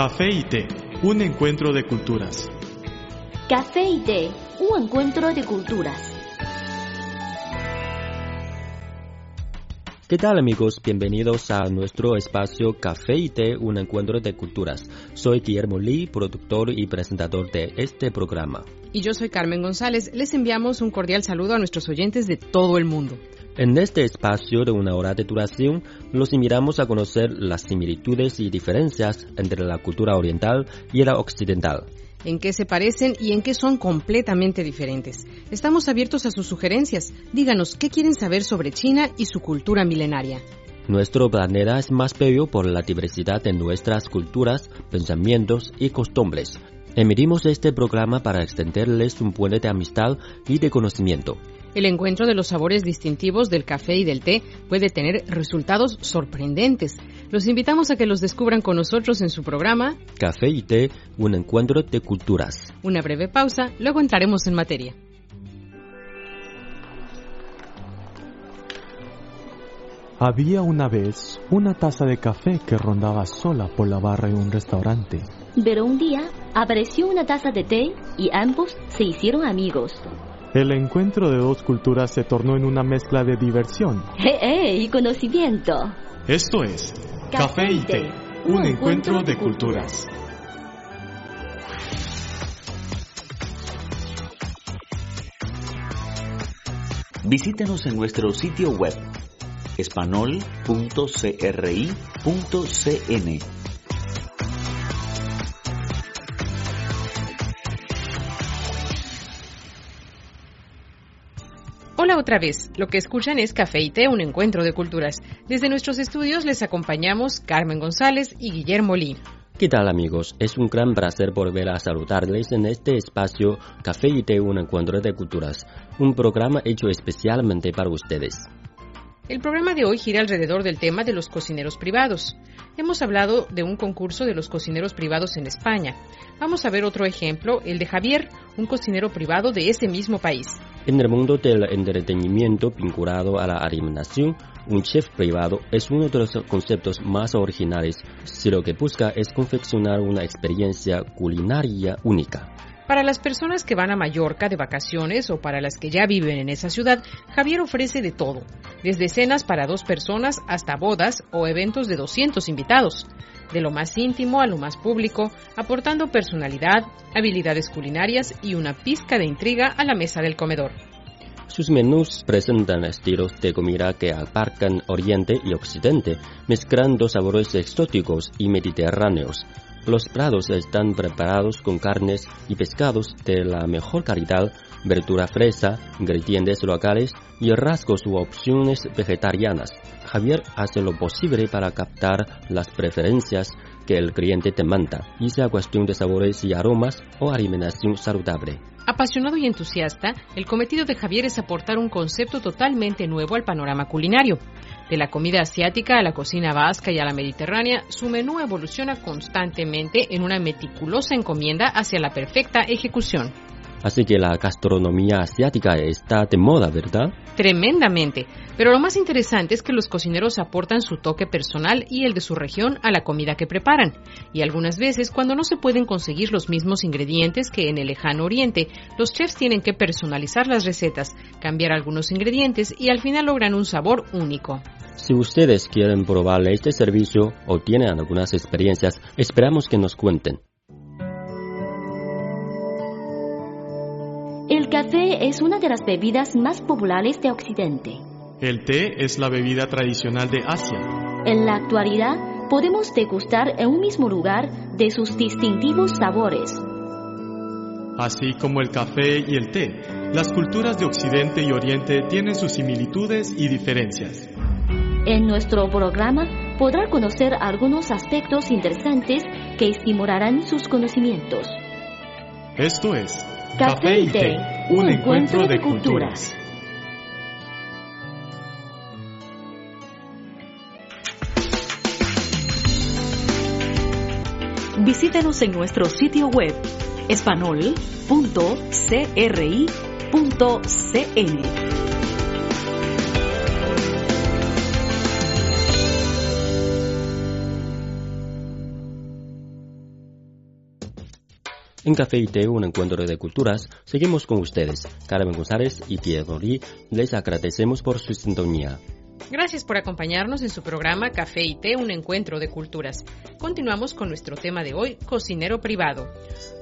Café y té, un encuentro de culturas. Café y té, un encuentro de culturas. ¿Qué tal amigos? Bienvenidos a nuestro espacio Café y Té, un encuentro de culturas. Soy Guillermo Lee, productor y presentador de este programa. Y yo soy Carmen González. Les enviamos un cordial saludo a nuestros oyentes de todo el mundo. En este espacio de una hora de duración, los invitamos a conocer las similitudes y diferencias entre la cultura oriental y la occidental en qué se parecen y en qué son completamente diferentes. Estamos abiertos a sus sugerencias. Díganos qué quieren saber sobre China y su cultura milenaria. Nuestro planeta es más bello por la diversidad de nuestras culturas, pensamientos y costumbres. Emitimos este programa para extenderles un puente de amistad y de conocimiento. El encuentro de los sabores distintivos del café y del té puede tener resultados sorprendentes. Los invitamos a que los descubran con nosotros en su programa Café y té, un encuentro de culturas. Una breve pausa, luego entraremos en materia. Había una vez una taza de café que rondaba sola por la barra de un restaurante. Pero un día apareció una taza de té y ambos se hicieron amigos. El encuentro de dos culturas se tornó en una mezcla de diversión. ¡Eh, eh! Y conocimiento. Esto es Café y Té, un encuentro de culturas. Visítenos en nuestro sitio web espanol.cri.cn Hola otra vez. Lo que escuchan es Café y Té, un encuentro de culturas. Desde nuestros estudios les acompañamos Carmen González y Guillermo Lee. ¿Qué tal amigos? Es un gran placer volver a saludarles en este espacio Café y Té, un encuentro de culturas, un programa hecho especialmente para ustedes. El programa de hoy gira alrededor del tema de los cocineros privados. Hemos hablado de un concurso de los cocineros privados en España. Vamos a ver otro ejemplo, el de Javier, un cocinero privado de ese mismo país. En el mundo del entretenimiento vinculado a la alimentación, un chef privado es uno de los conceptos más originales si lo que busca es confeccionar una experiencia culinaria única. Para las personas que van a Mallorca de vacaciones o para las que ya viven en esa ciudad, Javier ofrece de todo, desde cenas para dos personas hasta bodas o eventos de 200 invitados, de lo más íntimo a lo más público, aportando personalidad, habilidades culinarias y una pizca de intriga a la mesa del comedor. Sus menús presentan estilos de comida que aparcan Oriente y Occidente, mezclando sabores exóticos y mediterráneos, los platos están preparados con carnes y pescados de la mejor calidad, verdura fresca, ingredientes locales y rasgos u opciones vegetarianas. Javier hace lo posible para captar las preferencias que el cliente demanda, y sea cuestión de sabores y aromas o alimentación saludable. Apasionado y entusiasta, el cometido de Javier es aportar un concepto totalmente nuevo al panorama culinario. De la comida asiática a la cocina vasca y a la mediterránea, su menú evoluciona constantemente en una meticulosa encomienda hacia la perfecta ejecución. Así que la gastronomía asiática está de moda, ¿verdad? Tremendamente. Pero lo más interesante es que los cocineros aportan su toque personal y el de su región a la comida que preparan. Y algunas veces, cuando no se pueden conseguir los mismos ingredientes que en el lejano oriente, los chefs tienen que personalizar las recetas, cambiar algunos ingredientes y al final logran un sabor único. Si ustedes quieren probar este servicio o tienen algunas experiencias, esperamos que nos cuenten. Es una de las bebidas más populares de Occidente. El té es la bebida tradicional de Asia. En la actualidad, podemos degustar en un mismo lugar de sus distintivos sabores. Así como el café y el té, las culturas de Occidente y Oriente tienen sus similitudes y diferencias. En nuestro programa podrá conocer algunos aspectos interesantes que estimularán sus conocimientos. Esto es Café y Té, un encuentro de culturas. Visítenos en nuestro sitio web espanol.cri.cn. En Café y Té, un encuentro de culturas, seguimos con ustedes. Carmen González y Thierry les agradecemos por su sintonía. Gracias por acompañarnos en su programa Café y Té, un encuentro de culturas. Continuamos con nuestro tema de hoy, cocinero privado.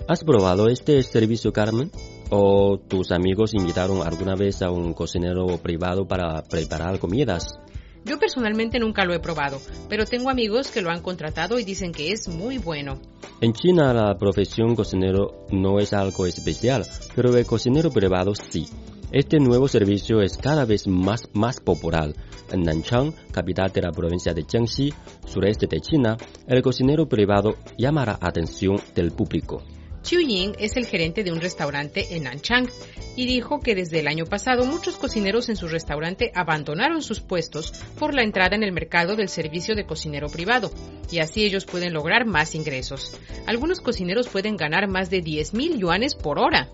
¿Has probado este servicio, Carmen? ¿O tus amigos invitaron alguna vez a un cocinero privado para preparar comidas? Yo personalmente nunca lo he probado, pero tengo amigos que lo han contratado y dicen que es muy bueno. En China la profesión cocinero no es algo especial, pero el cocinero privado sí. Este nuevo servicio es cada vez más, más popular. En Nanchang, capital de la provincia de Jiangxi, sureste de China, el cocinero privado llama la atención del público. Qiu Ying es el gerente de un restaurante en Nanchang y dijo que desde el año pasado muchos cocineros en su restaurante abandonaron sus puestos por la entrada en el mercado del servicio de cocinero privado y así ellos pueden lograr más ingresos. Algunos cocineros pueden ganar más de 10 mil yuanes por hora.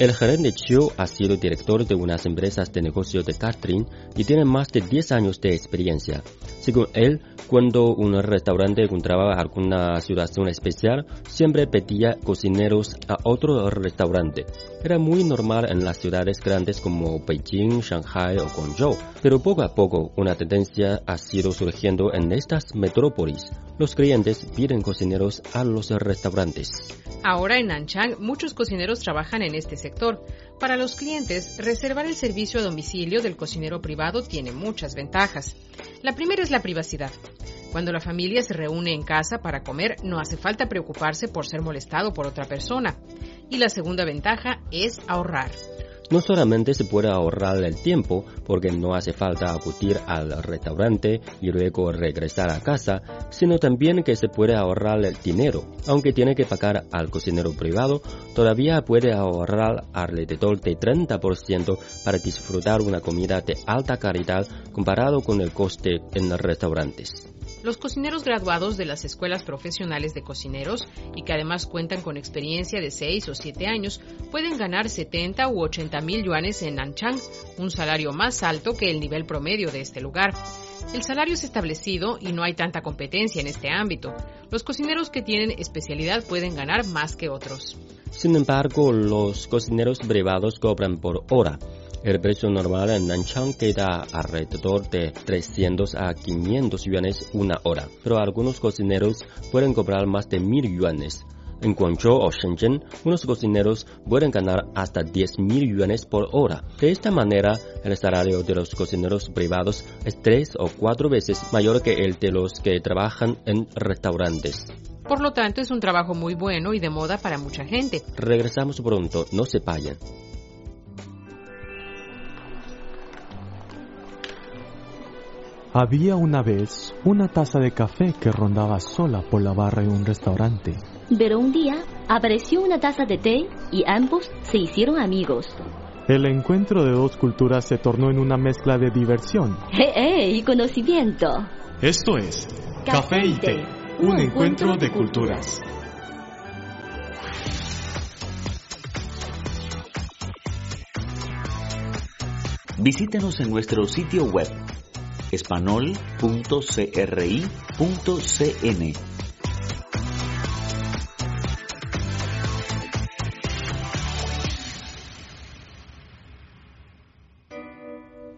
El gerente Chiu ha sido director de unas empresas de negocio de catering y tiene más de 10 años de experiencia. Según él, cuando un restaurante encontraba alguna situación especial, siempre pedía cocineros a otro restaurante. Era muy normal en las ciudades grandes como Beijing, Shanghai o Guangzhou, pero poco a poco una tendencia ha sido surgiendo en estas metrópolis. Los clientes piden cocineros a los restaurantes. Ahora en Nanchang muchos cocineros trabajan en este sector. Para los clientes, reservar el servicio a domicilio del cocinero privado tiene muchas ventajas. La primera es la privacidad. Cuando la familia se reúne en casa para comer, no hace falta preocuparse por ser molestado por otra persona. Y la segunda ventaja es ahorrar. No solamente se puede ahorrar el tiempo, porque no hace falta acudir al restaurante y luego regresar a casa, sino también que se puede ahorrar el dinero. Aunque tiene que pagar al cocinero privado, todavía puede ahorrar alrededor de 30% para disfrutar una comida de alta calidad comparado con el coste en restaurantes. Los cocineros graduados de las escuelas profesionales de cocineros y que además cuentan con experiencia de 6 o 7 años pueden ganar 70 u 80 mil yuanes en Nanchang, un salario más alto que el nivel promedio de este lugar. El salario es establecido y no hay tanta competencia en este ámbito. Los cocineros que tienen especialidad pueden ganar más que otros. Sin embargo, los cocineros privados cobran por hora. El precio normal en Nanchang queda alrededor de 300 a 500 yuanes una hora, pero algunos cocineros pueden cobrar más de 1000 yuanes. En Guangzhou o Shenzhen, unos cocineros pueden ganar hasta 10.000 yuanes por hora. De esta manera, el salario de los cocineros privados es tres o cuatro veces mayor que el de los que trabajan en restaurantes. Por lo tanto, es un trabajo muy bueno y de moda para mucha gente. Regresamos pronto, no se vayan. Había una vez una taza de café que rondaba sola por la barra de un restaurante. Pero un día apareció una taza de té y ambos se hicieron amigos. El encuentro de dos culturas se tornó en una mezcla de diversión. ¡Eh, eh! Y conocimiento. Esto es Café y Té, un encuentro de culturas. Visítenos en nuestro sitio web espanol.cri.cn.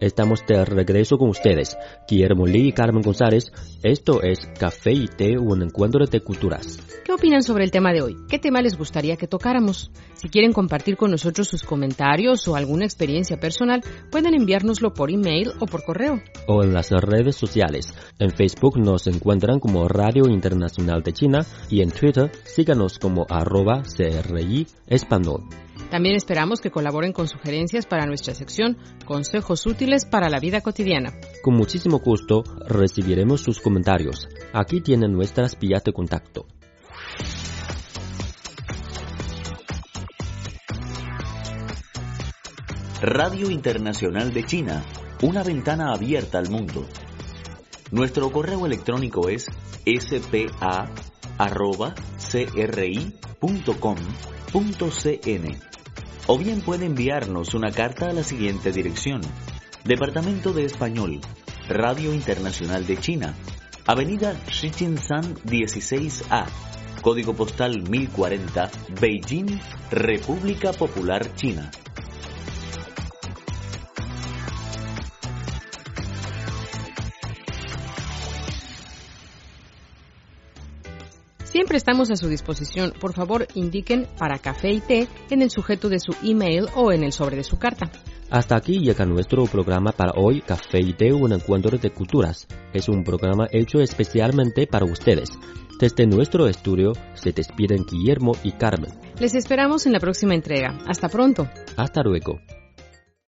Estamos de regreso con ustedes, Guillermo Lee y Carmen González. Esto es Café y Té, un encuentro de culturas. ¿Qué opinan sobre el tema de hoy? ¿Qué tema les gustaría que tocáramos? Si quieren compartir con nosotros sus comentarios o alguna experiencia personal, pueden enviárnoslo por email o por correo. O en las redes sociales. En Facebook nos encuentran como Radio Internacional de China y en Twitter síganos como arroba CRI Español. También esperamos que colaboren con sugerencias para nuestra sección Consejos útiles para la vida cotidiana. Con muchísimo gusto recibiremos sus comentarios. Aquí tienen nuestras vías de contacto. Radio Internacional de China, una ventana abierta al mundo. Nuestro correo electrónico es spa.cri.com.cn o bien puede enviarnos una carta a la siguiente dirección. Departamento de Español, Radio Internacional de China, Avenida Shichinshan 16A, Código postal 1040, Beijing, República Popular China. Siempre estamos a su disposición. Por favor, indiquen para café y té en el sujeto de su email o en el sobre de su carta. Hasta aquí llega nuestro programa para hoy, Café y Té, un encuentro de culturas. Es un programa hecho especialmente para ustedes. Desde nuestro estudio se despiden Guillermo y Carmen. Les esperamos en la próxima entrega. Hasta pronto. Hasta luego.